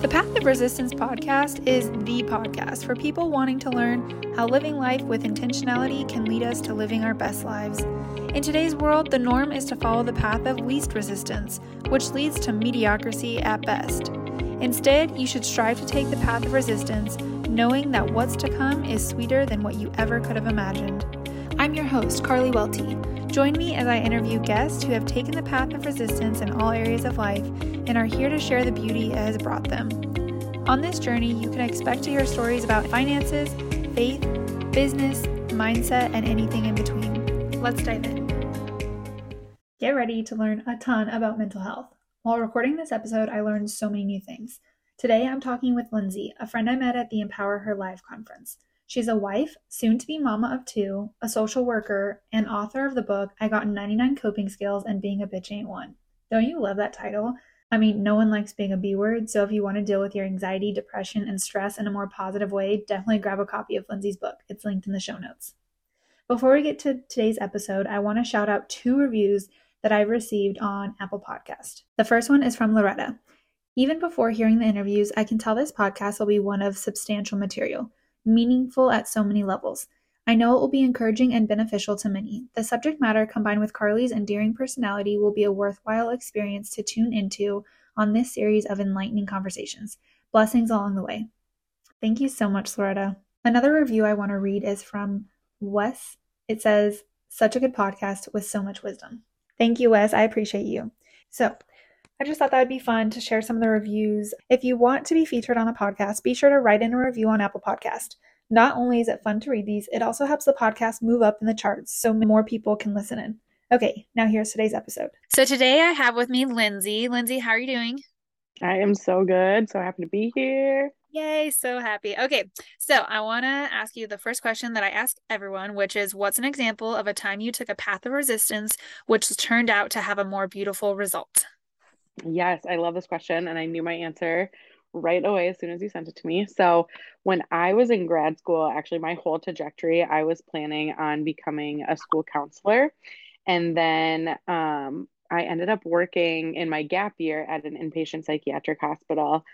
The Path of Resistance podcast is the podcast for people wanting to learn how living life with intentionality can lead us to living our best lives. In today's world, the norm is to follow the path of least resistance, which leads to mediocrity at best. Instead, you should strive to take the path of resistance, knowing that what's to come is sweeter than what you ever could have imagined. I'm your host, Karley Welty. Join me as I interview guests who have taken the path of resistance in all areas of life and are here to share the beauty it has brought them. On this journey, you can expect to hear stories about finances, faith, business, mindset, and anything in between. Let's dive in. Get ready to learn a ton about mental health. While recording this episode, I learned so many new things. Today, I'm talking with Lindsey, a friend I met at the EmpowerHer Live conference. She's a wife, soon to be mama of two, a social worker, and author of the book I Got 99 Coping Skills and Being a Bitch Ain't One. Don't you love that title? I mean, no one likes being a B word, so if you want to deal with your anxiety, depression, and stress in a more positive way, definitely grab a copy of Lindsey's book. It's linked in the show notes. Before we get to today's episode, I want to shout out two reviews that I've received on Apple Podcast. The first one is from Loretta. Even before hearing the interviews, I can tell this podcast will be one of substantial material meaningful at so many levels. I know it will be encouraging and beneficial to many. The subject matter, combined with Karley's endearing personality, will be a worthwhile experience to tune into on this series of enlightening conversations. Blessings along the way. Thank you so much, Loretta. Another review I want to read is from Wes. It says, Such a good podcast with so much wisdom. Thank you, Wes. I appreciate you. So, I just thought that would be fun to share some of the reviews. If you want to be featured on the podcast, be sure to write in a review on Apple Podcast. Not only is it fun to read these, it also helps the podcast move up in the charts so more people can listen in. Okay, now here's today's episode. So today I have with me Lindsey. Lindsey, how are you doing? I am so good. So happy to be here. Yay, so happy. Okay, so I want to ask you the first question that I ask everyone, which is what's an example of a time you took a path of resistance which turned out to have a more beautiful result? Yes, I love this question. And I knew my answer right away as soon as you sent it to me. So, when I was in grad school, actually, my whole trajectory, I was planning on becoming a school counselor. And then um, I ended up working in my gap year at an inpatient psychiatric hospital.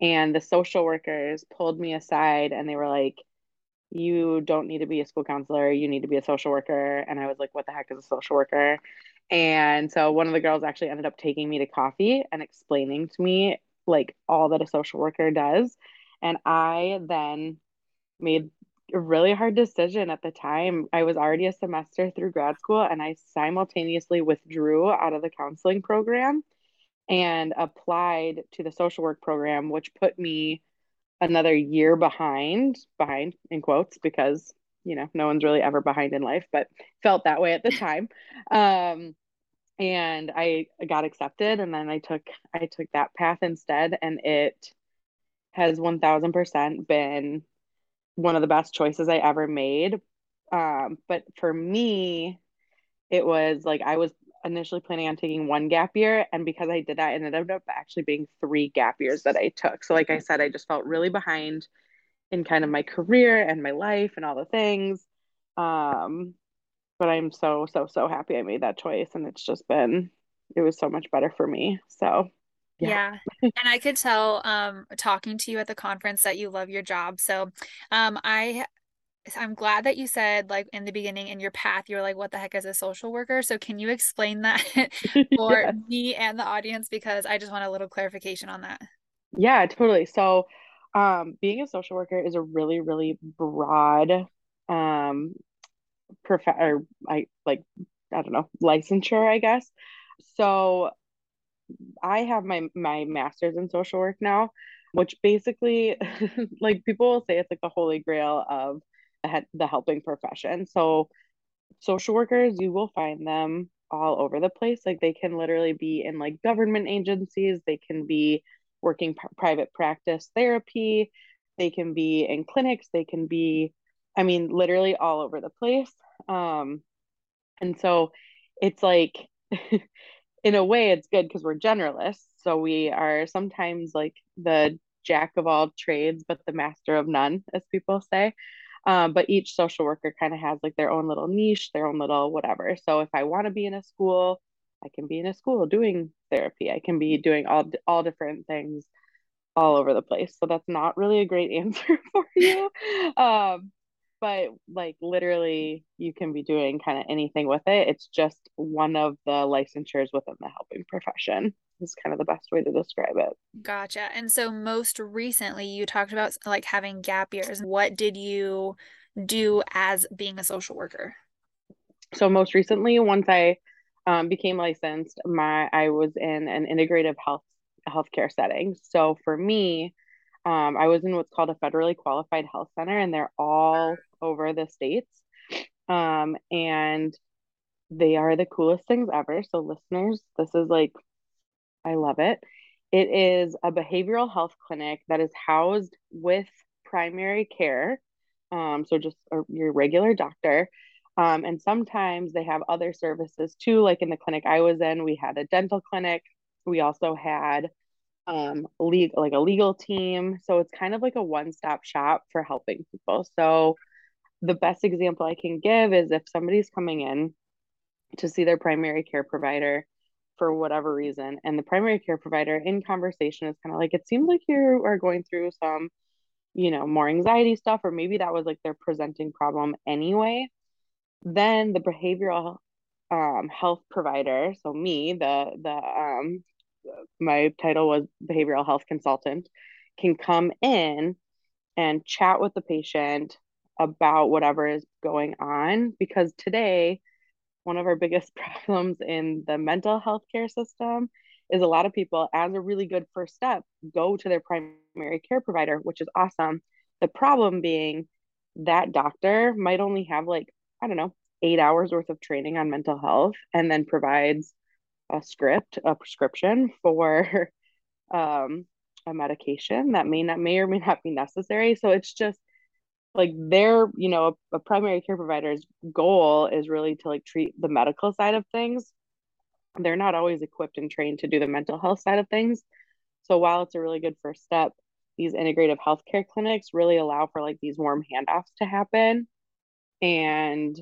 And the social workers pulled me aside and they were like, you don't need to be a school counselor. You need to be a social worker. And I was like, what the heck is a social worker? And so one of the girls actually ended up taking me to coffee and explaining to me like all that a social worker does. And I then made a really hard decision at the time. I was already a semester through grad school and I simultaneously withdrew out of the counseling program and applied to the social work program, which put me another year behind, behind in quotes, because you know no one's really ever behind in life, but felt that way at the time. Um, and I got accepted, and then I took I took that path instead, and it has one thousand percent been one of the best choices I ever made. Um, but for me, it was like I was initially planning on taking one gap year. And because I did that, it ended up actually being three gap years that I took. So, like I said, I just felt really behind in kind of my career and my life and all the things. Um, but I'm so, so, so happy I made that choice. And it's just been, it was so much better for me. So, yeah. yeah. and I could tell um talking to you at the conference that you love your job. So um I I'm glad that you said like in the beginning in your path you were like what the heck is a social worker? So can you explain that for yeah. me and the audience because I just want a little clarification on that. Yeah, totally. So um being a social worker is a really really broad um prof or I like I don't know, licensure, I guess. So I have my my master's in social work now, which basically like people will say it's like the holy grail of the helping profession. So social workers, you will find them all over the place. Like they can literally be in like government agencies, they can be working private practice therapy, they can be in clinics, they can be I mean literally all over the place. Um and so it's like in a way it's good because we're generalists. So we are sometimes like the jack of all trades but the master of none as people say. Um, but each social worker kind of has like their own little niche, their own little whatever. So if I want to be in a school, I can be in a school doing therapy. I can be doing all all different things all over the place. So that's not really a great answer for you. um, but like literally, you can be doing kind of anything with it. It's just one of the licensures within the helping profession is kind of the best way to describe it. Gotcha. And so most recently you talked about like having gap years. What did you do as being a social worker? So most recently, once I um, became licensed, my I was in an integrative health healthcare setting. So for me, um, I was in what's called a federally qualified health center, and they're all over the states. Um, and they are the coolest things ever. So listeners, this is like, I love it. It is a behavioral health clinic that is housed with primary care. Um, so just a, your regular doctor. Um, and sometimes they have other services too. Like in the clinic I was in, we had a dental clinic. We also had um legal like a legal team. So it's kind of like a one-stop shop for helping people. So the best example I can give is if somebody's coming in to see their primary care provider for whatever reason, and the primary care provider in conversation is kind of like, it seems like you are going through some, you know, more anxiety stuff, or maybe that was like their presenting problem anyway then the behavioral um, health provider so me the the um, my title was behavioral health consultant can come in and chat with the patient about whatever is going on because today one of our biggest problems in the mental health care system is a lot of people as a really good first step go to their primary care provider which is awesome. The problem being that doctor might only have like I don't know, eight hours worth of training on mental health and then provides a script, a prescription for um, a medication that may not may or may not be necessary. So it's just like their, you know, a, a primary care provider's goal is really to like treat the medical side of things. They're not always equipped and trained to do the mental health side of things. So while it's a really good first step, these integrative healthcare clinics really allow for like these warm handoffs to happen and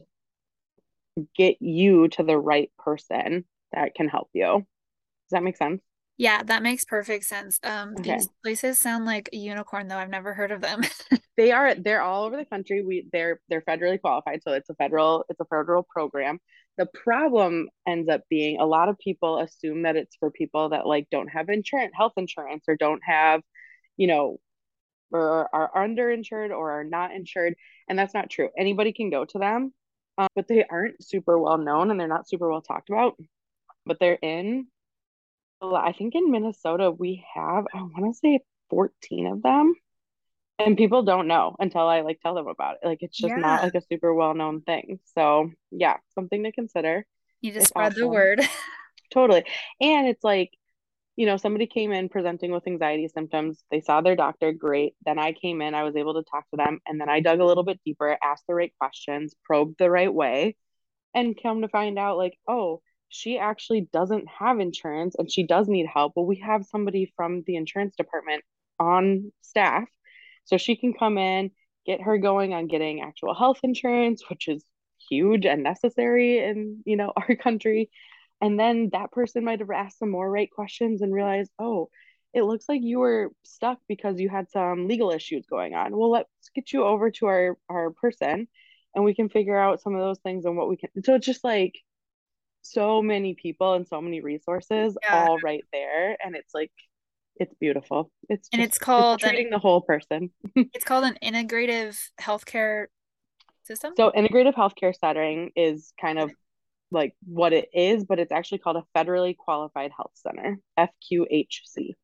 get you to the right person that can help you. Does that make sense? Yeah, that makes perfect sense. Um, okay. these places sound like a unicorn, though. I've never heard of them. they are. They're all over the country. We they're they're federally qualified, so it's a federal it's a federal program. The problem ends up being a lot of people assume that it's for people that like don't have insurance, health insurance, or don't have, you know, or are underinsured or are not insured, and that's not true. Anybody can go to them um, but they aren't super well known and they're not super well talked about. But they're in, I think in Minnesota, we have, I want to say 14 of them. And people don't know until I like tell them about it. Like it's just yeah. not like a super well known thing. So yeah, something to consider. You just spread awesome. the word. totally. And it's like you know, somebody came in presenting with anxiety symptoms. They saw their doctor, great. Then I came in, I was able to talk to them, and then I dug a little bit deeper, asked the right questions, probed the right way, and come to find out, like, oh, she actually doesn't have insurance and she does need help. Well, we have somebody from the insurance department on staff. So she can come in, get her going on getting actual health insurance, which is huge and necessary in, you know, our country and then that person might have asked some more right questions and realized, oh, it looks like you were stuck because you had some legal issues going on. Well, let's get you over to our our person and we can figure out some of those things and what we can. So it's just like so many people and so many resources yeah. all right there. And it's like, it's beautiful. It's and it's called it's treating an, the whole person. it's called an integrative healthcare system. So integrative healthcare setting is kind of like what it is, but it's actually called a federally qualified health center, FQHC.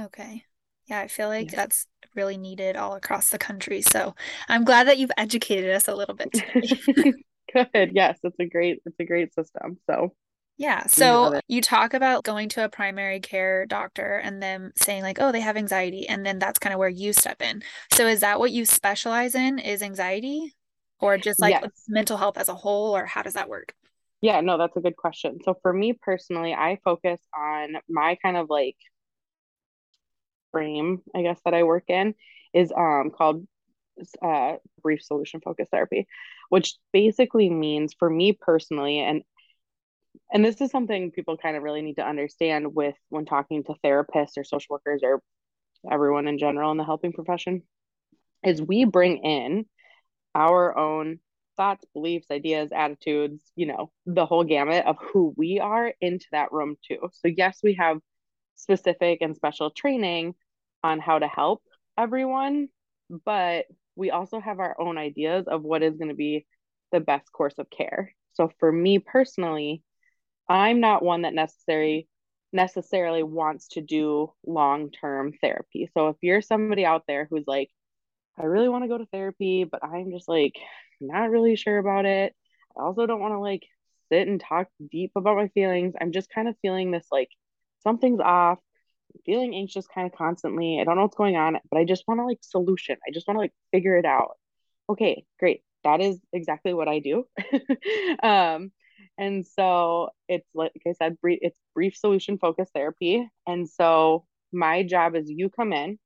Okay. Yeah, I feel like yeah. that's really needed all across the country. So I'm glad that you've educated us a little bit. Good. Yes, it's a great it's a great system. So yeah. So you talk about going to a primary care doctor and them saying like, "Oh, they have anxiety," and then that's kind of where you step in. So is that what you specialize in? Is anxiety, or just like yes. mental health as a whole, or how does that work? Yeah, no, that's a good question. So for me personally, I focus on my kind of like frame, I guess that I work in is um called uh brief solution focus therapy, which basically means for me personally and and this is something people kind of really need to understand with when talking to therapists or social workers or everyone in general in the helping profession is we bring in our own thoughts, beliefs, ideas, attitudes, you know, the whole gamut of who we are into that room too. So, yes, we have specific and special training on how to help everyone, but we also have our own ideas of what is going to be the best course of care. So, for me personally, I'm not one that necessarily necessarily wants to do long-term therapy. So if you're somebody out there who's like I really want to go to therapy, but I'm just like not really sure about it. I also don't want to like sit and talk deep about my feelings. I'm just kind of feeling this like something's off, I'm feeling anxious kind of constantly. I don't know what's going on, but I just want to like solution. I just want to like figure it out. Okay, great. That is exactly what I do. um, and so it's like I said, brief, it's brief solution focused therapy. And so my job is you come in,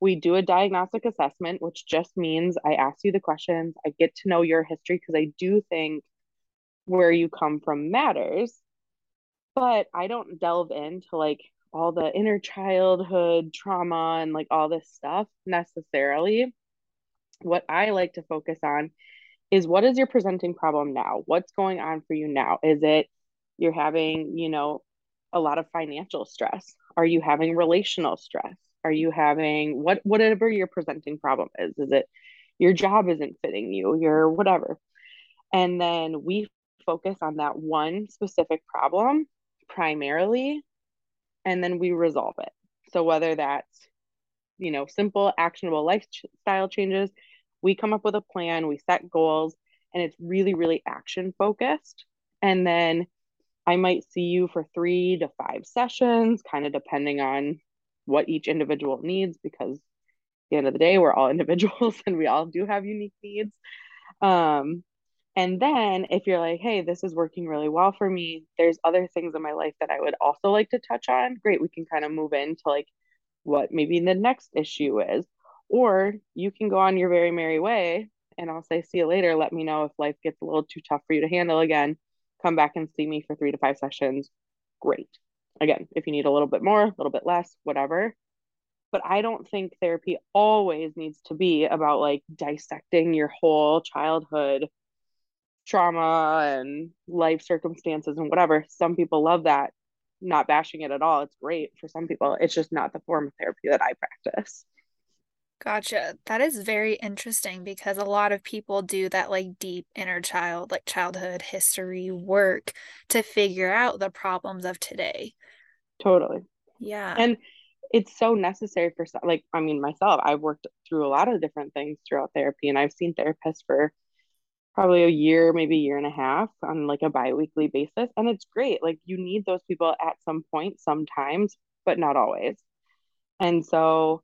we do a diagnostic assessment, which just means I ask you the questions, I get to know your history because I do think where you come from matters. But I don't delve into like all the inner childhood trauma and like all this stuff necessarily. What I like to focus on is what is your presenting problem now? What's going on for you now? Is it you're having, you know, a lot of financial stress? Are you having relational stress? Are you having what whatever your presenting problem is? Is it your job isn't fitting you, your whatever? And then we focus on that one specific problem primarily, and then we resolve it. So whether that's, you know, simple, actionable lifestyle changes, we come up with a plan, we set goals, and it's really, really action focused. And then I might see you for three to five sessions, kind of depending on what each individual needs, because at the end of the day, we're all individuals and we all do have unique needs. Um, and then if you're like, hey, this is working really well for me, there's other things in my life that I would also like to touch on. Great, we can kind of move into like what maybe the next issue is. Or you can go on your very merry way and I'll say, see you later. Let me know if life gets a little too tough for you to handle again. Come back and see me for three to five sessions. Great. Again, if you need a little bit more, a little bit less, whatever. But I don't think therapy always needs to be about like dissecting your whole childhood trauma and life circumstances and whatever. Some people love that. Not bashing it at all. It's great for some people. It's just not the form of therapy that I practice. Gotcha. That is very interesting because a lot of people do that like deep inner child, like childhood history work to figure out the problems of today. Totally. Yeah. And it's so necessary for like I mean myself, I've worked through a lot of different things throughout therapy and I've seen therapists for probably a year, maybe a year and a half on like a bi-weekly basis and it's great. Like you need those people at some point sometimes, but not always. And so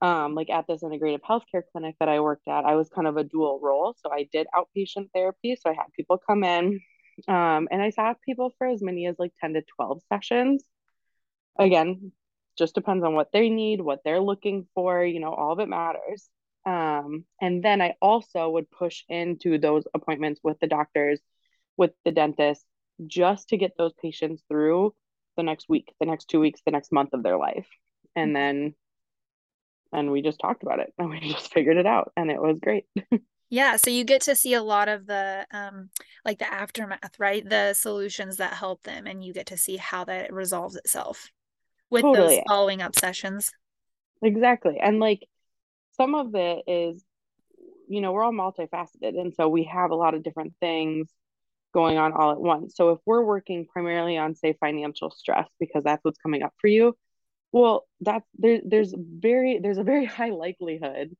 um, like at this integrative healthcare clinic that I worked at, I was kind of a dual role. So I did outpatient therapy. So I had people come in um, and I saw people for as many as like 10 to 12 sessions. Again, just depends on what they need, what they're looking for, you know, all of it matters. Um, and then I also would push into those appointments with the doctors, with the dentist, just to get those patients through the next week, the next two weeks, the next month of their life. And then and we just talked about it and we just figured it out and it was great yeah so you get to see a lot of the um like the aftermath right the solutions that help them and you get to see how that resolves itself with totally. those following up sessions. Exactly. And like some of it is you know we're all multifaceted and so we have a lot of different things going on all at once. So if we're working primarily on say financial stress because that's what's coming up for you well, that's there, there's very there's a very high likelihood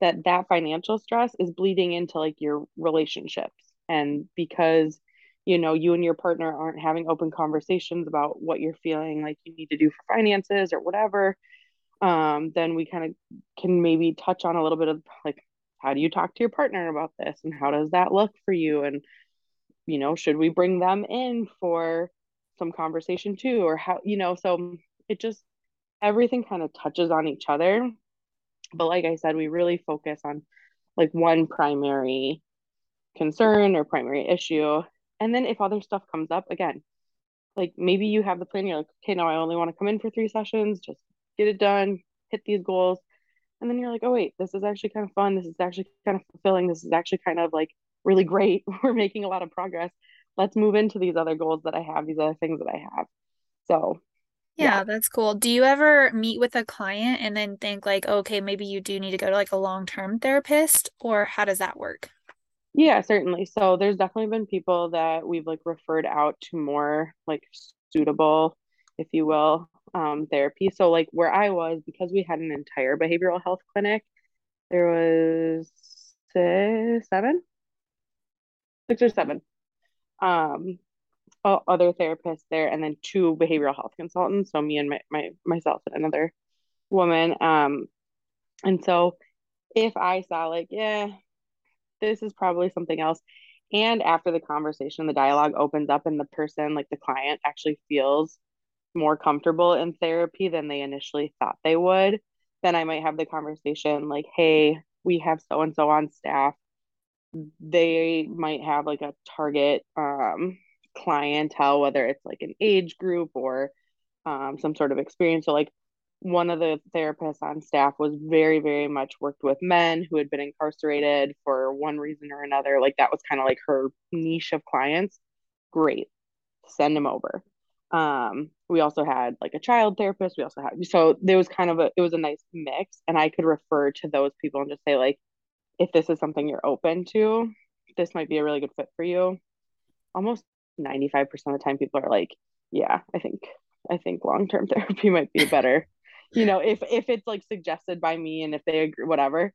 that that financial stress is bleeding into like your relationships. And because you know you and your partner aren't having open conversations about what you're feeling like you need to do for finances or whatever um then we kind of can maybe touch on a little bit of like how do you talk to your partner about this and how does that look for you and you know should we bring them in for some conversation too or how you know so it just everything kind of touches on each other. But like I said, we really focus on like one primary concern or primary issue. And then if other stuff comes up, again, like maybe you have the plan, you're like, okay, now I only want to come in for three sessions, just get it done, hit these goals and then you're like oh wait this is actually kind of fun this is actually kind of fulfilling this is actually kind of like really great we're making a lot of progress let's move into these other goals that i have these other things that i have so yeah, yeah, that's cool. Do you ever meet with a client and then think like, okay, maybe you do need to go to like a long-term therapist or how does that work? Yeah, certainly. So there's definitely been people that we've like referred out to more like suitable, if you will, um, therapy. So like where I was, because we had an entire behavioral health clinic, there was six, seven, six or seven um, other therapists there, and then two behavioral health consultants. So me and my, my myself and another woman. Um, and so if I saw like, yeah, this is probably something else. And after the conversation, the dialogue opens up, and the person, like the client, actually feels more comfortable in therapy than they initially thought they would, then I might have the conversation like, hey, we have so and so on staff. They might have like a target um, clientele, whether it's like an age group or um, some sort of experience. So, like, one of the therapists on staff was very, very much worked with men who had been incarcerated for one reason or another. Like, that was kind of like her niche of clients. Great. Send them over um we also had like a child therapist we also had so there was kind of a it was a nice mix and i could refer to those people and just say like if this is something you're open to this might be a really good fit for you almost 95% of the time people are like yeah i think i think long-term therapy might be better you know if if it's like suggested by me and if they agree whatever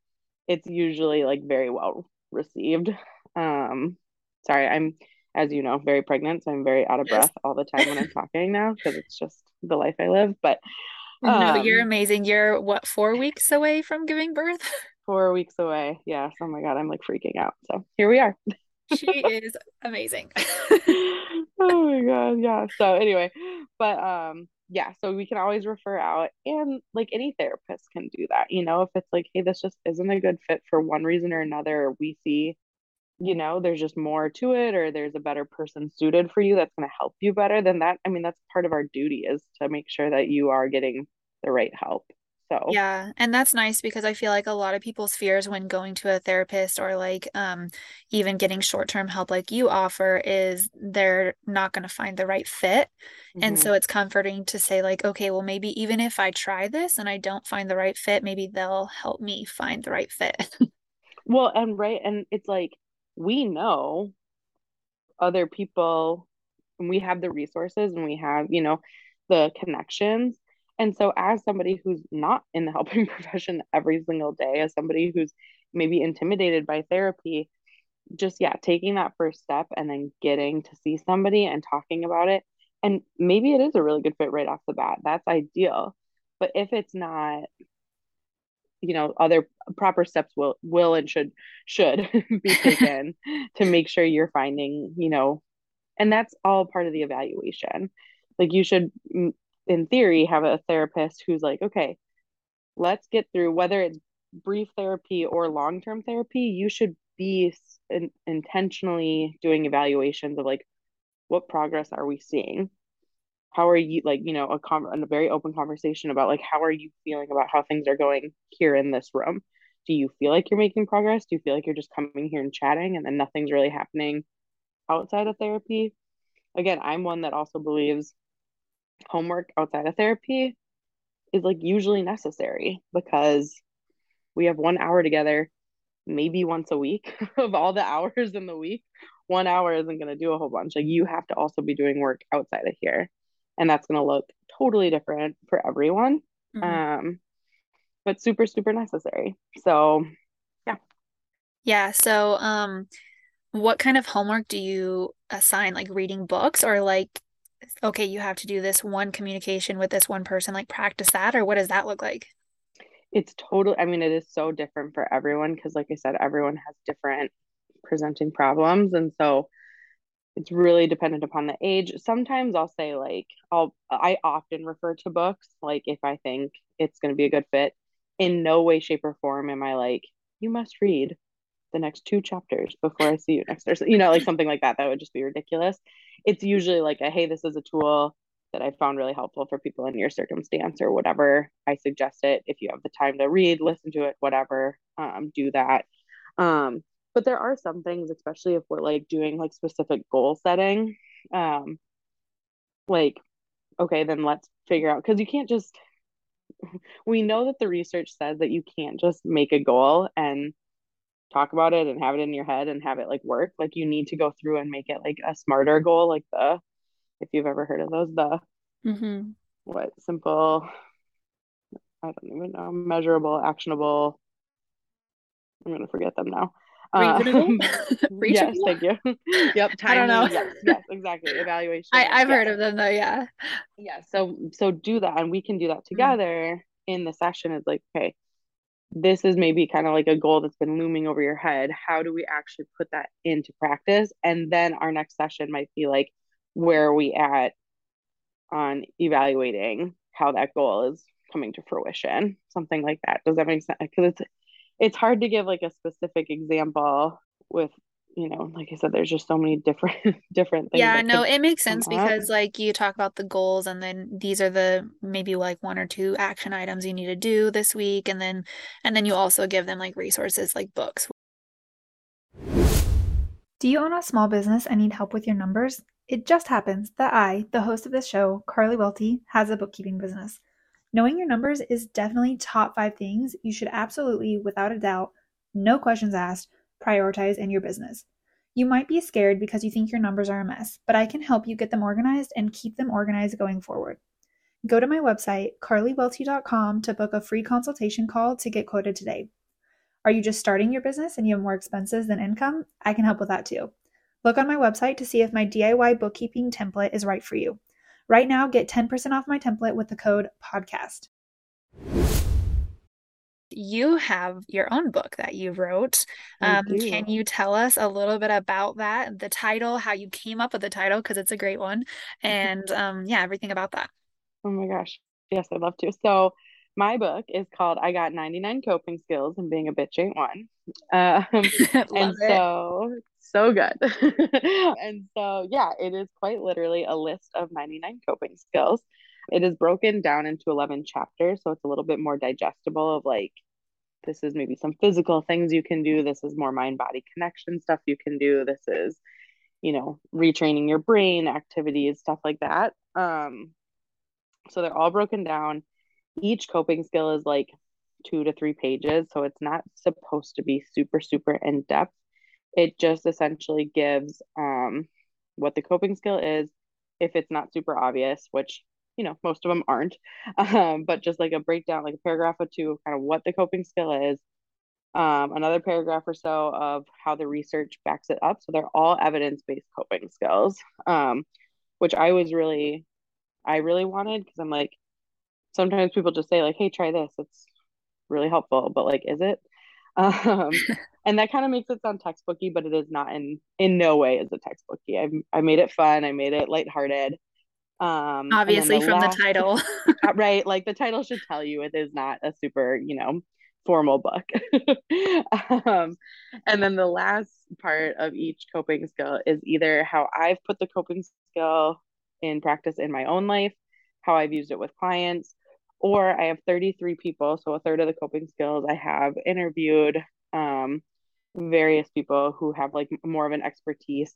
it's usually like very well received um sorry i'm as you know, very pregnant. So I'm very out of yes. breath all the time when I'm talking now because it's just the life I live. But um, no, you're amazing. You're what, four weeks away from giving birth? Four weeks away. Yes. Oh my God. I'm like freaking out. So here we are. she is amazing. oh my God. Yeah. So anyway, but um, yeah, so we can always refer out and like any therapist can do that, you know, if it's like, hey, this just isn't a good fit for one reason or another, we see you know there's just more to it or there's a better person suited for you that's going to help you better then that i mean that's part of our duty is to make sure that you are getting the right help so. Yeah and that's nice because i feel like a lot of people's fears when going to a therapist or like um even getting short-term help like you offer is they're not going to find the right fit. Mm-hmm. and so it's comforting to say like okay well maybe even if i try this and i don't find the right fit maybe they'll help me find the right fit. Well and right and it's like we know other people and we have the resources and we have you know the connections and so as somebody who's not in the helping profession every single day as somebody who's maybe intimidated by therapy just yeah taking that first step and then getting to see somebody and talking about it and maybe it is a really good fit right off the bat that's ideal. But if it's not you know other proper steps will will and should should be taken to make sure you're finding you know and that's all part of the evaluation. Like you should in theory have a therapist who's like okay let's get through whether it's brief therapy or long-term therapy you should be in, intentionally doing evaluations of like what progress are we seeing? How are you like you know a, com- a very open conversation about like how are you feeling about how things are going here in this room? Do you feel like you're making progress? Do you feel like you're just coming here and chatting and then nothing's really happening outside of therapy? Again i'm one that also believes homework outside of therapy is like usually necessary because we have one hour together maybe once a week of all the hours in the week. One hour isn't going to do a whole bunch. Like you have to also be doing work outside of here and that's going to look totally different for everyone mm-hmm. um but super super necessary. So yeah. Yeah so um what kind of homework do you assign? Like reading books or like okay you have to do this one communication with this one person like practice that or what does that look like? It's totally i mean it is so different for everyone because like i said everyone has different presenting problems and so it's really dependent upon the age. Sometimes i'll say like i'll i often refer to books like if i think it's going to be a good fit. In no way shape or form am i like you must read the next two chapters before i see you next thursday you know like something like that that would just be ridiculous it's usually like a hey this is a tool that I found really helpful for people in your circumstance or whatever. I suggest it if you have the time to read, listen to it, whatever, um, do that. Um, but there are some things, especially if we're like doing like specific goal setting, um, like, okay, then let's figure out because you can't just, we know that the research says that you can't just make a goal and talk about it and have it in your head and have it like work. Like you need to go through and make it like a smarter goal, like the if you've ever heard of those, the mm-hmm. what simple, I don't even know, measurable, actionable. I'm gonna forget them now. Um, yes, thank you. yep, I don't know. Yes, yes, exactly. Evaluation. I, I've yeah. heard of them though. Yeah. Yeah. So so do that, and we can do that mm. together mm-hmm. in the session. Is like, okay, this is maybe kind of like a goal that's been looming over your head. How do we actually put that into practice? And then our next session might be like, where are we at on evaluating how that goal is coming to fruition something like that does that make sense because it's it's hard to give like a specific example with you know like i said there's just so many different different things yeah no it makes sense because like you talk about the goals and then these are the maybe like one or two action items you need to do this week and then and then you also give them like resources like books. Do you own a small business and need help with your numbers? It just happens that I, the host of this show, Karley Welty, has a bookkeeping business. Knowing your numbers is definitely top five things you should absolutely, without a doubt, no questions asked, prioritize in your business. You might be scared because you think your numbers are a mess, but I can help you get them organized and keep them organized going forward. Go to my website, karleywelty.com, to book a free consultation call to get quoted today. Are you just starting your business and you have more expenses than income? I can help with that too. Look on my website to see if my DIY bookkeeping template is right for you. Right now, get 10% off my template with the code PODCAST. You have your own book that you wrote. Um, can you tell us a little bit about that, the title, how you came up with the title, because it's a great one, and um, yeah, everything about that? Oh my gosh. Yes, I'd love to. So, my book is called I Got 99 Coping Skills and Being a Bitch Ain't One. Um, and it. so so good. and so, yeah, it is quite literally a list of 99 coping skills. It is broken down into 11 chapters. So it's a little bit more digestible of like, this is maybe some physical things you can do. This is more mind body connection stuff you can do. This is, you know, retraining your brain activities, stuff like that. Um, so they're all broken down. Each coping skill is like two to three pages. So it's not supposed to be super, super in depth it just essentially gives um, what the coping skill is if it's not super obvious which you know most of them aren't um, but just like a breakdown like a paragraph or two of kind of what the coping skill is um, another paragraph or so of how the research backs it up so they're all evidence-based coping skills um, which i was really i really wanted because i'm like sometimes people just say like hey try this it's really helpful but like is it um, and that kind of makes it sound textbooky, but it is not in in no way is it textbooky. I I made it fun. I made it lighthearted. Um, obviously the from last, the title, uh, right? Like the title should tell you it is not a super you know formal book. um, and then the last part of each coping skill is either how I've put the coping skill in practice in my own life, how I've used it with clients, or I have 33 people, so a third of the coping skills I have interviewed um, various people who have like more of an expertise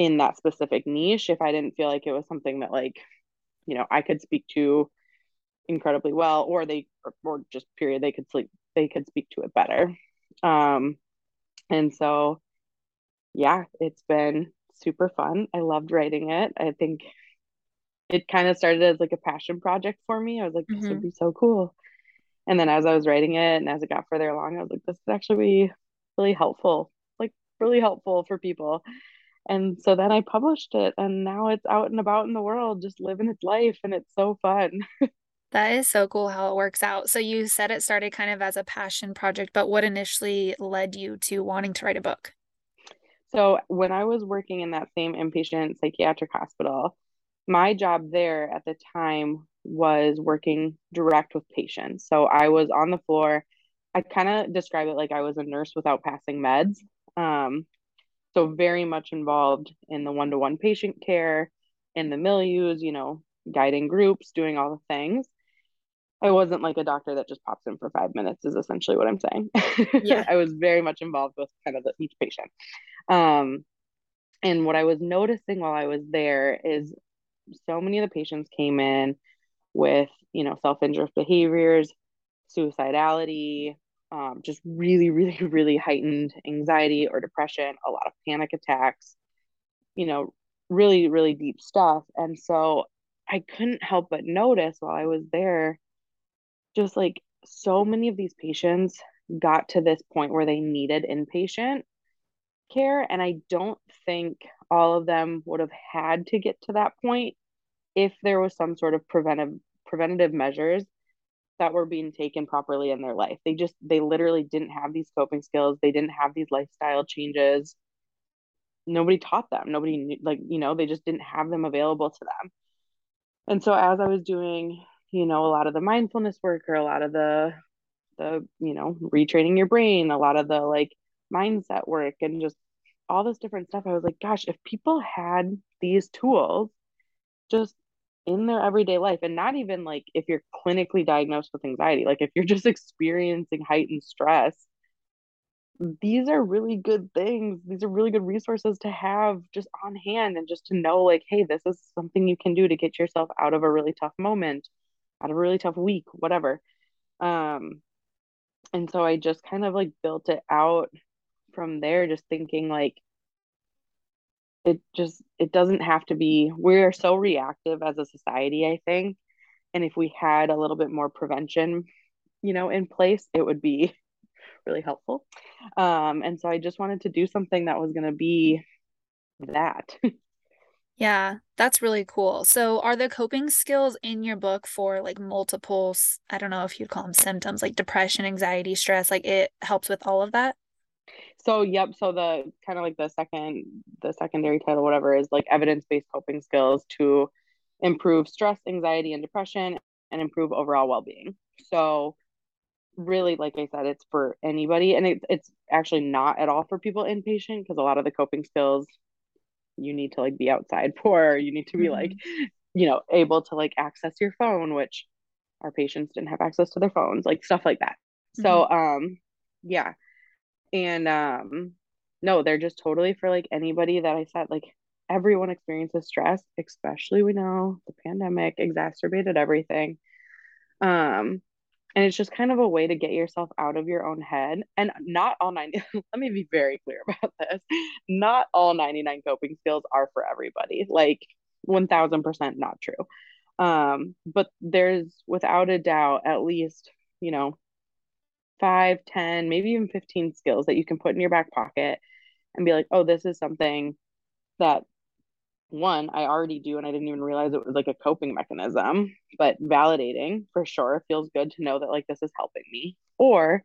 in that specific niche if I didn't feel like it was something that like, you know, I could speak to incredibly well or they or, or just period they could sleep they could speak to it better. Um and so yeah, it's been super fun. I loved writing it. I think it kind of started as like a passion project for me. I was like, this mm-hmm. would be so cool. And then as I was writing it and as it got further along, I was like, this would actually be really helpful, like really helpful for people. And so then I published it and now it's out and about in the world, just living its life. And it's so fun. That is so cool how it works out. So you said it started kind of as a passion project, but what initially led you to wanting to write a book? So when I was working in that same inpatient psychiatric hospital, my job there at the time was working direct with patients. So I was on the floor. I kind of describe it like I was a nurse without passing meds. Um, so very much involved in the one-to-one patient care, in the milieus, you know, guiding groups, doing all the things. I wasn't like a doctor that just pops in for five minutes, is essentially what I'm saying. Yeah. I was very much involved with kind of the, each patient. Um, and what I was noticing while I was there is so many of the patients came in with, you know, self injurious behaviors, suicidality, um, just really, really, really heightened anxiety or depression, a lot of panic attacks, you know, really, really deep stuff. And so I couldn't help but notice while I was there, just like so many of these patients got to this point where they needed inpatient care. And I don't think all of them would have had to get to that point if there was some sort of preventive preventative measures that were being taken properly in their life. They just they literally didn't have these coping skills. They didn't have these lifestyle changes. Nobody taught them. Nobody knew, like, you know, they just didn't have them available to them. And so as I was doing, you know, a lot of the mindfulness work or a lot of the the, you know, retraining your brain, a lot of the like mindset work and just all this different stuff, I was like, gosh, if people had these tools just in their everyday life and not even like if you're clinically diagnosed with anxiety like if you're just experiencing heightened stress these are really good things. These are really good resources to have just on hand and just to know like hey this is something you can do to get yourself out of a really tough moment out of a really tough week whatever. Um and so i just kind of like built it out from there just thinking like it just it doesn't have to be we're so reactive as a society i think. And if we had a little bit more prevention you know in place it would be really helpful. Um and so i just wanted to do something that was going to be that. Yeah that's really cool. So are the coping skills in your book for like multiple i don't know if you'd call them symptoms like depression anxiety stress like it helps with all of that so yep so the kind of like the second the secondary title whatever is like evidence-based coping skills to improve stress anxiety and depression and improve overall well-being so really like i said it's for anybody and it, it's actually not at all for people inpatient because a lot of the coping skills you need to like be outside for you need to be mm-hmm. like you know able to like access your phone which our patients didn't have access to their phones like stuff like that mm-hmm. so um yeah and um no they're just totally for like anybody that i said like everyone experiences stress especially we know the pandemic exacerbated everything. Um and it's just kind of a way to get yourself out of your own head. And not all 90 let me be very clear about this. Not all 99 coping skills are for everybody. Like 1000% not true. Um but there's without a doubt at least you know five, 10, maybe even 15 skills that you can put in your back pocket and be like, oh, this is something that one, I already do and I didn't even realize it was like a coping mechanism, but validating for sure. Feels good to know that like this is helping me. Or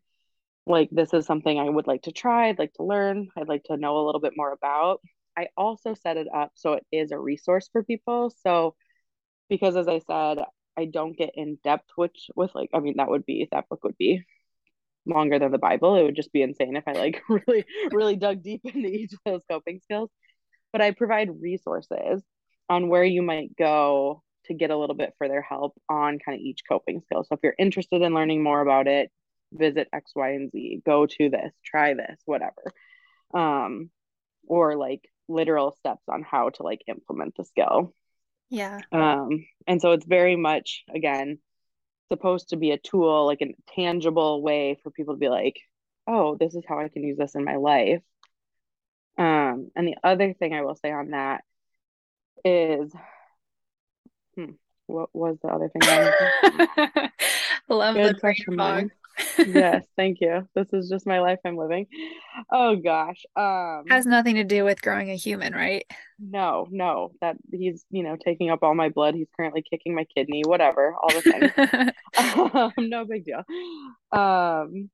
like this is something I would like to try, I'd like to learn, I'd like to know a little bit more about. I also set it up so it is a resource for people. So because as I said, I don't get in depth which with like I mean that would be that book would be longer than the Bible. It would just be insane if I like really, really dug deep into each of those coping skills. But I provide resources on where you might go to get a little bit further help on kind of each coping skill. So if you're interested in learning more about it, visit X, Y, and Z, go to this, try this, whatever. Um, or like literal steps on how to like implement the skill. Yeah. Um, and so it's very much again supposed to be a tool, like a tangible way for people to be like, oh, this is how I can use this in my life. Um, and the other thing I will say on that is, hmm, what was the other thing? Love Good the brain fog yes, thank you. This is just my life I'm living. Oh gosh. Um has nothing to do with growing a human, right? No, no. That he's, you know, taking up all my blood. He's currently kicking my kidney, whatever, all the things. um, no big deal. Um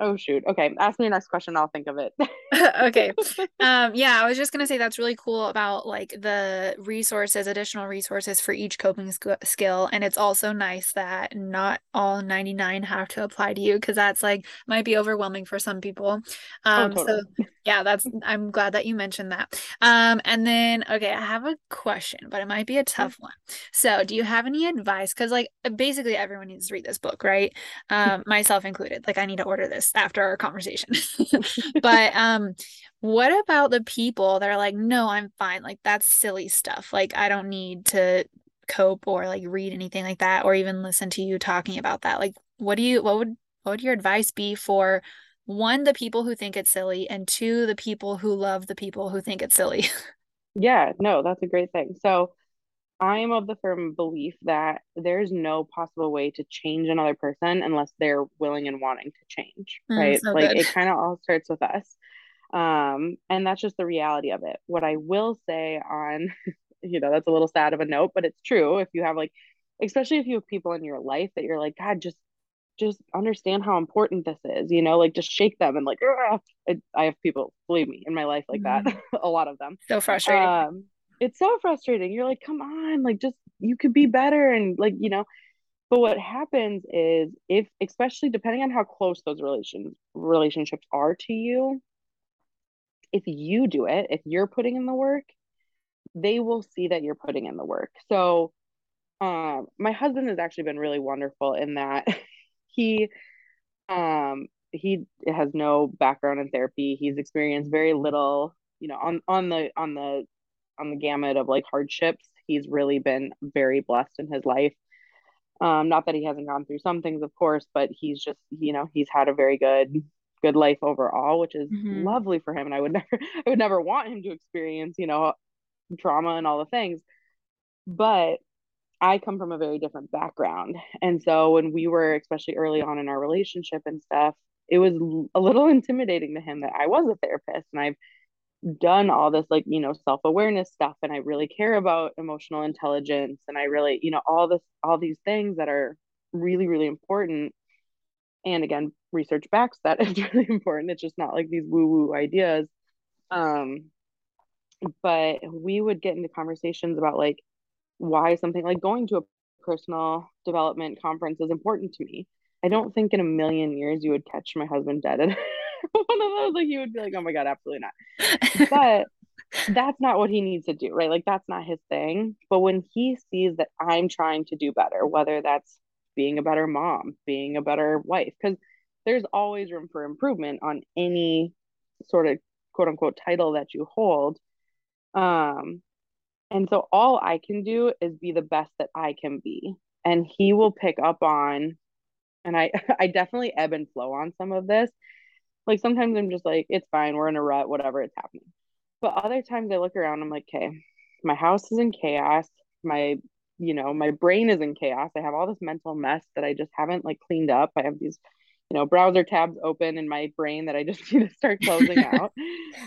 Oh shoot. Okay. Ask me your next question. I'll think of it. okay. Um, yeah, I was just gonna say that's really cool about like the resources, additional resources for each coping sk- skill. And it's also nice that not all 99 have to apply to you because that's like might be overwhelming for some people. Oh, um, oh, totally. so yeah, that's I'm glad that you mentioned that. Um, and then okay, I have a question, but it might be a tough one. So do you have any advice? Because like basically everyone needs to read this book, right? Um, myself included. Like I need to order this after our conversation. but um, what about the people that are like, no, I'm fine. Like that's silly stuff. Like I don't need to cope or like read anything like that or even listen to you talking about that. Like what do you what would what would your advice be for one, the people who think it's silly, and two, the people who love the people who think it's silly? yeah, no, that's a great thing. So I am of the firm belief that there's no possible way to change another person unless they're willing and wanting to change, mm, right? So like good. it kind of all starts with us. Um, and that's just the reality of it. What I will say on, you know, that's a little sad of a note, but it's true. If you have like, especially if you have people in your life that you're like, God, just just understand how important this is, you know, like just shake them and like, I, I have people, believe me, in my life like that, mm-hmm. a lot of them. So frustrating. Um, it's so frustrating. You're like, come on, like just you could be better. And like, you know, but what happens is if, especially depending on how close those relations relationships are to you, if you do it, if you're putting in the work, they will see that you're putting in the work. So um, my husband has actually been really wonderful in that he um he has no background in therapy he's experienced very little you know on on the on the on the gamut of like hardships he's really been very blessed in his life um not that he hasn't gone through some things of course but he's just you know he's had a very good good life overall which is mm-hmm. lovely for him and i would never i would never want him to experience you know trauma and all the things but I come from a very different background. And so when we were, especially early on in our relationship and stuff, it was a little intimidating to him that I was a therapist and I've done all this, like, you know, self awareness stuff. And I really care about emotional intelligence. And I really, you know, all this, all these things that are really, really important. And again, research backs that it's really important. It's just not like these woo woo ideas. Um, but we would get into conversations about like, why something like going to a personal development conference is important to me. I don't think in a million years you would catch my husband dead at one of those. Like he would be like, "Oh my god, absolutely not." But that's not what he needs to do, right? Like that's not his thing. But when he sees that I'm trying to do better, whether that's being a better mom, being a better wife, because there's always room for improvement on any sort of quote unquote title that you hold. Um, and so all I can do is be the best that I can be. And he will pick up on and I I definitely ebb and flow on some of this. Like sometimes I'm just like, it's fine, we're in a rut, whatever, it's happening. But other times I look around, I'm like, okay, my house is in chaos. My, you know, my brain is in chaos. I have all this mental mess that I just haven't like cleaned up. I have these, you know, browser tabs open in my brain that I just need to start closing out.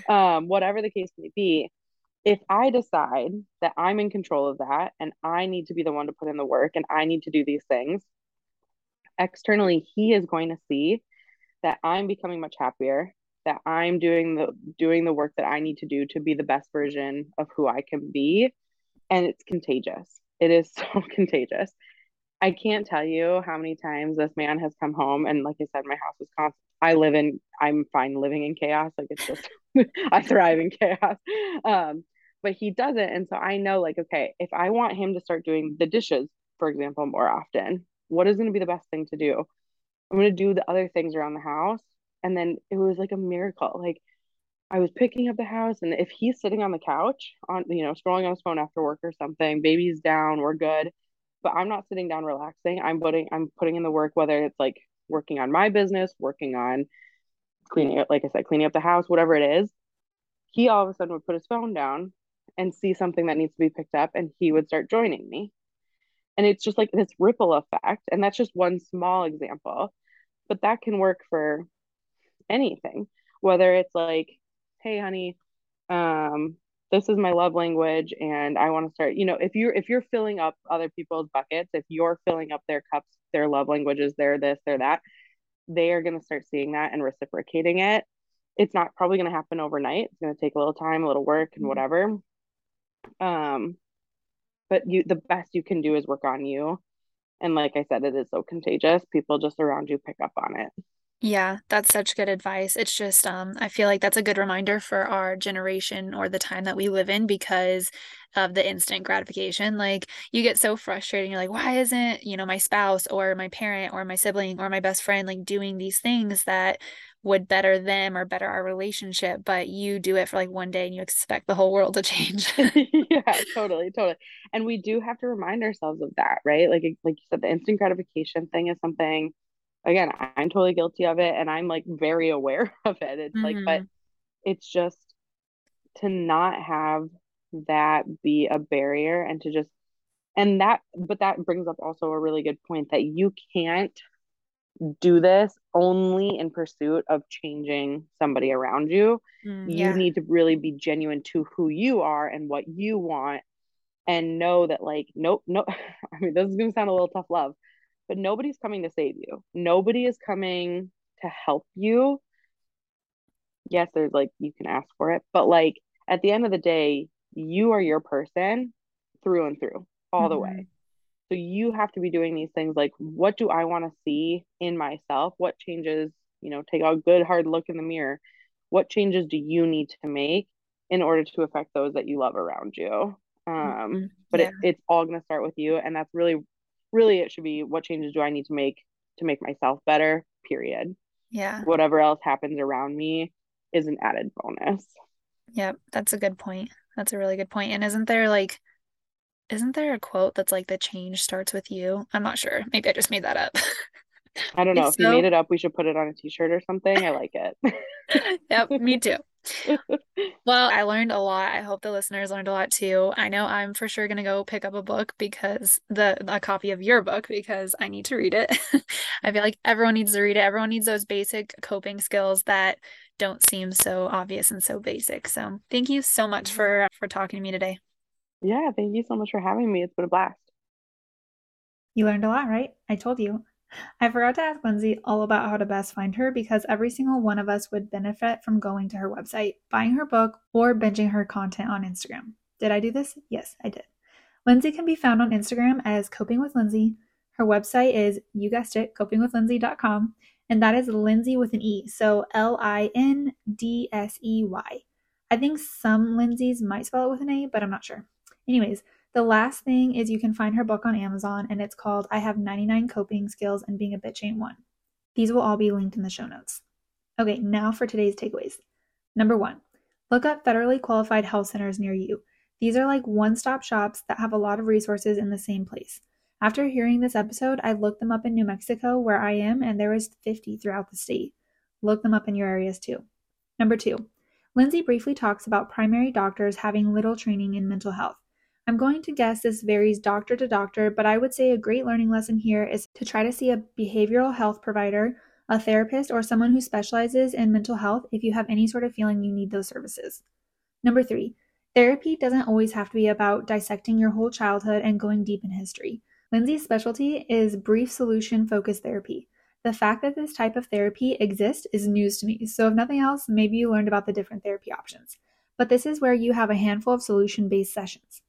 Um, whatever the case may be if I decide that I'm in control of that and I need to be the one to put in the work and I need to do these things, externally he is going to see that I'm becoming much happier, that I'm doing the doing the work that I need to do to be the best version of who I can be and it's contagious. It is so contagious. I can't tell you how many times this man has come home and like I said my house is constant. I live in I'm fine living in chaos like it's just I thrive in chaos. Um but he doesn't. And so I know, like, okay, if I want him to start doing the dishes, for example, more often, what is to be the best thing to do? I'm to do the other things around the house. And then it was like a miracle. Like, I was picking up the house, and if he's sitting on the couch, on you know, scrolling on his phone after work or something, baby's down, we're good. But I'm not sitting down relaxing. I'm putting I'm putting in the work, whether it's like working on my business, working on cleaning it, like I said, cleaning up the house, whatever it is. He all of a sudden would put his phone down and see something that needs to be picked up and he would start joining me and it's just like this ripple effect and that's just one small example but that can work for anything whether it's like hey honey um this is my love language and i want to start you know if you're if you're filling up other people's buckets if you're filling up their cups their love languages their this their that they are going to start seeing that and reciprocating it. It's not probably going to happen overnight. It's going to take a little time, a little work, and Mm-hmm. whatever. Um, but you, the best you can do is work on you. And like I said, it is so contagious. People just around you pick up on it. Yeah, that's such good advice. It's just, um, I feel like that's a good reminder for our generation or the time that we live in because of the instant gratification. Like you get so frustrated, you're like, why isn't, you know, my spouse or my parent or my sibling or my best friend like doing these things that would better them or better our relationship? But you do it for like one day and you expect the whole world to change. yeah, totally, totally. And we do have to remind ourselves of that, right? Like like you said, the instant gratification thing is something again, I'm totally guilty of it and I'm like very aware of it. It's like, but Mhm. it's just to not have that be a barrier and to just and that but that brings up also a really good point that you can't do this only in pursuit of changing somebody around you. Mm, You yeah. need to really be genuine to who you are and what you want and know that like nope, no I mean this is gonna sound a little tough love, but nobody's coming to save you. Nobody is coming to help you. Yes, there's like you can ask for it, but like at the end of the day, you are your person through and through, all the Mhm. way. So you have to be doing these things like, what do I want to see in myself? What changes, you know, take a good hard look in the mirror. What changes do you need to make in order to affect those that you love around you? Um, Mhm. but Yeah. it, it's all going to start with you. And that's really, really, it should be what changes do I need to make to make myself better, period. Yeah. Whatever else happens around me is an added bonus. Yep, that's a good point. That's a really good point. And isn't there like, isn't there a quote that's like the change starts with you? I'm not sure. Maybe I just made that up. I don't know. If If you made it up, we should put it on a t-shirt or something. I like it. yep, me too. Well, I learned a lot. I hope the listeners learned a lot too. I know I'm for sure gonna go pick up a book because the a copy of your book because I need to read it. I feel like everyone needs to read it. Everyone needs those basic coping skills that don't seem so obvious and so basic. So thank you so much mm-hmm. for for talking to me today. Yeah, thank you so much for having me. It's been a blast. You learned a lot, right? I told you. I forgot to ask Lindsey all about how to best find her because every single one of us would benefit from going to her website, buying her book, or binging her content on Instagram. Did I do this? Yes, I did. Lindsey can be found on Instagram as Coping with Lindsey. Her website is, you guessed it, copingwithlindsey.com, and that is Lindsey with an E, so L I N D S E Y. I think some Lindsays might spell it with an A, but I'm not sure. Anyways, the last thing is you can find her book on Amazon, and it's called I Have 99 Coping Skills and Being a Bitch Ain't One. These will all be linked in the show notes. Okay, now for today's takeaways. Number one, look up federally qualified health centers near you. These are like one stop shops that have a lot of resources in the same place. After hearing this episode, I looked them up in New Mexico, where I am, and there was 50 throughout the state. Look them up in your areas too. Number two, Lindsey briefly talks about primary doctors having little training in mental health. I'm going to guess this varies doctor to doctor, but I would say a great learning lesson here is to try to see a behavioral health provider, a therapist, or someone who specializes in mental health if you have any sort of feeling you need those services. Number three, therapy doesn't always have to be about dissecting your whole childhood and going deep in history. Lindsey's specialty is brief solution focused therapy. The fact that this type of therapy exists is news to me, so if nothing else, maybe you learned about the different therapy options. But this is where you have a handful of solution based sessions.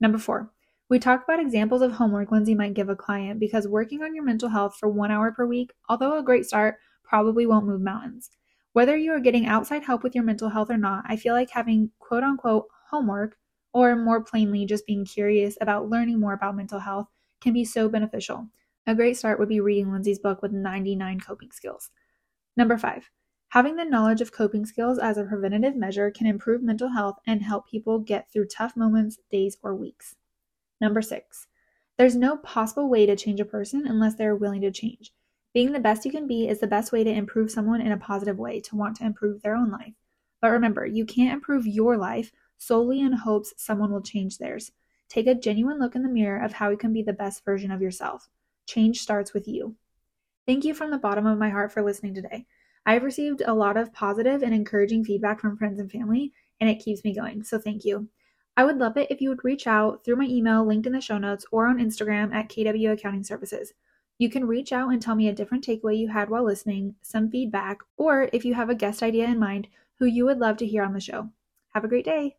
Number four, we talked about examples of homework Lindsey might give a client because working on your mental health for one hour per week, although a great start, probably won't move mountains. Whether you are getting outside help with your mental health or not, I feel like having quote unquote homework, or more plainly, just being curious about learning more about mental health, can be so beneficial. A great start would be reading Lindsey's book with 99 coping skills. Number five, having the knowledge of coping skills as a preventative measure can improve mental health and help people get through tough moments, days, or weeks. Number six, there's no possible way to change a person unless they're willing to change. Being the best you can be is the best way to improve someone in a positive way to want to improve their own life. But remember, you can't improve your life solely in hopes someone will change theirs. Take a genuine look in the mirror of how you can be the best version of yourself. Change starts with you. Thank you from the bottom of my heart for listening today. I've received a lot of positive and encouraging feedback from friends and family, and it keeps me going, so thank you. I would love it if you would reach out through my email linked in the show notes or on Instagram at KW Accounting Services. You can reach out and tell me a different takeaway you had while listening, some feedback, or if you have a guest idea in mind who you would love to hear on the show. Have a great day.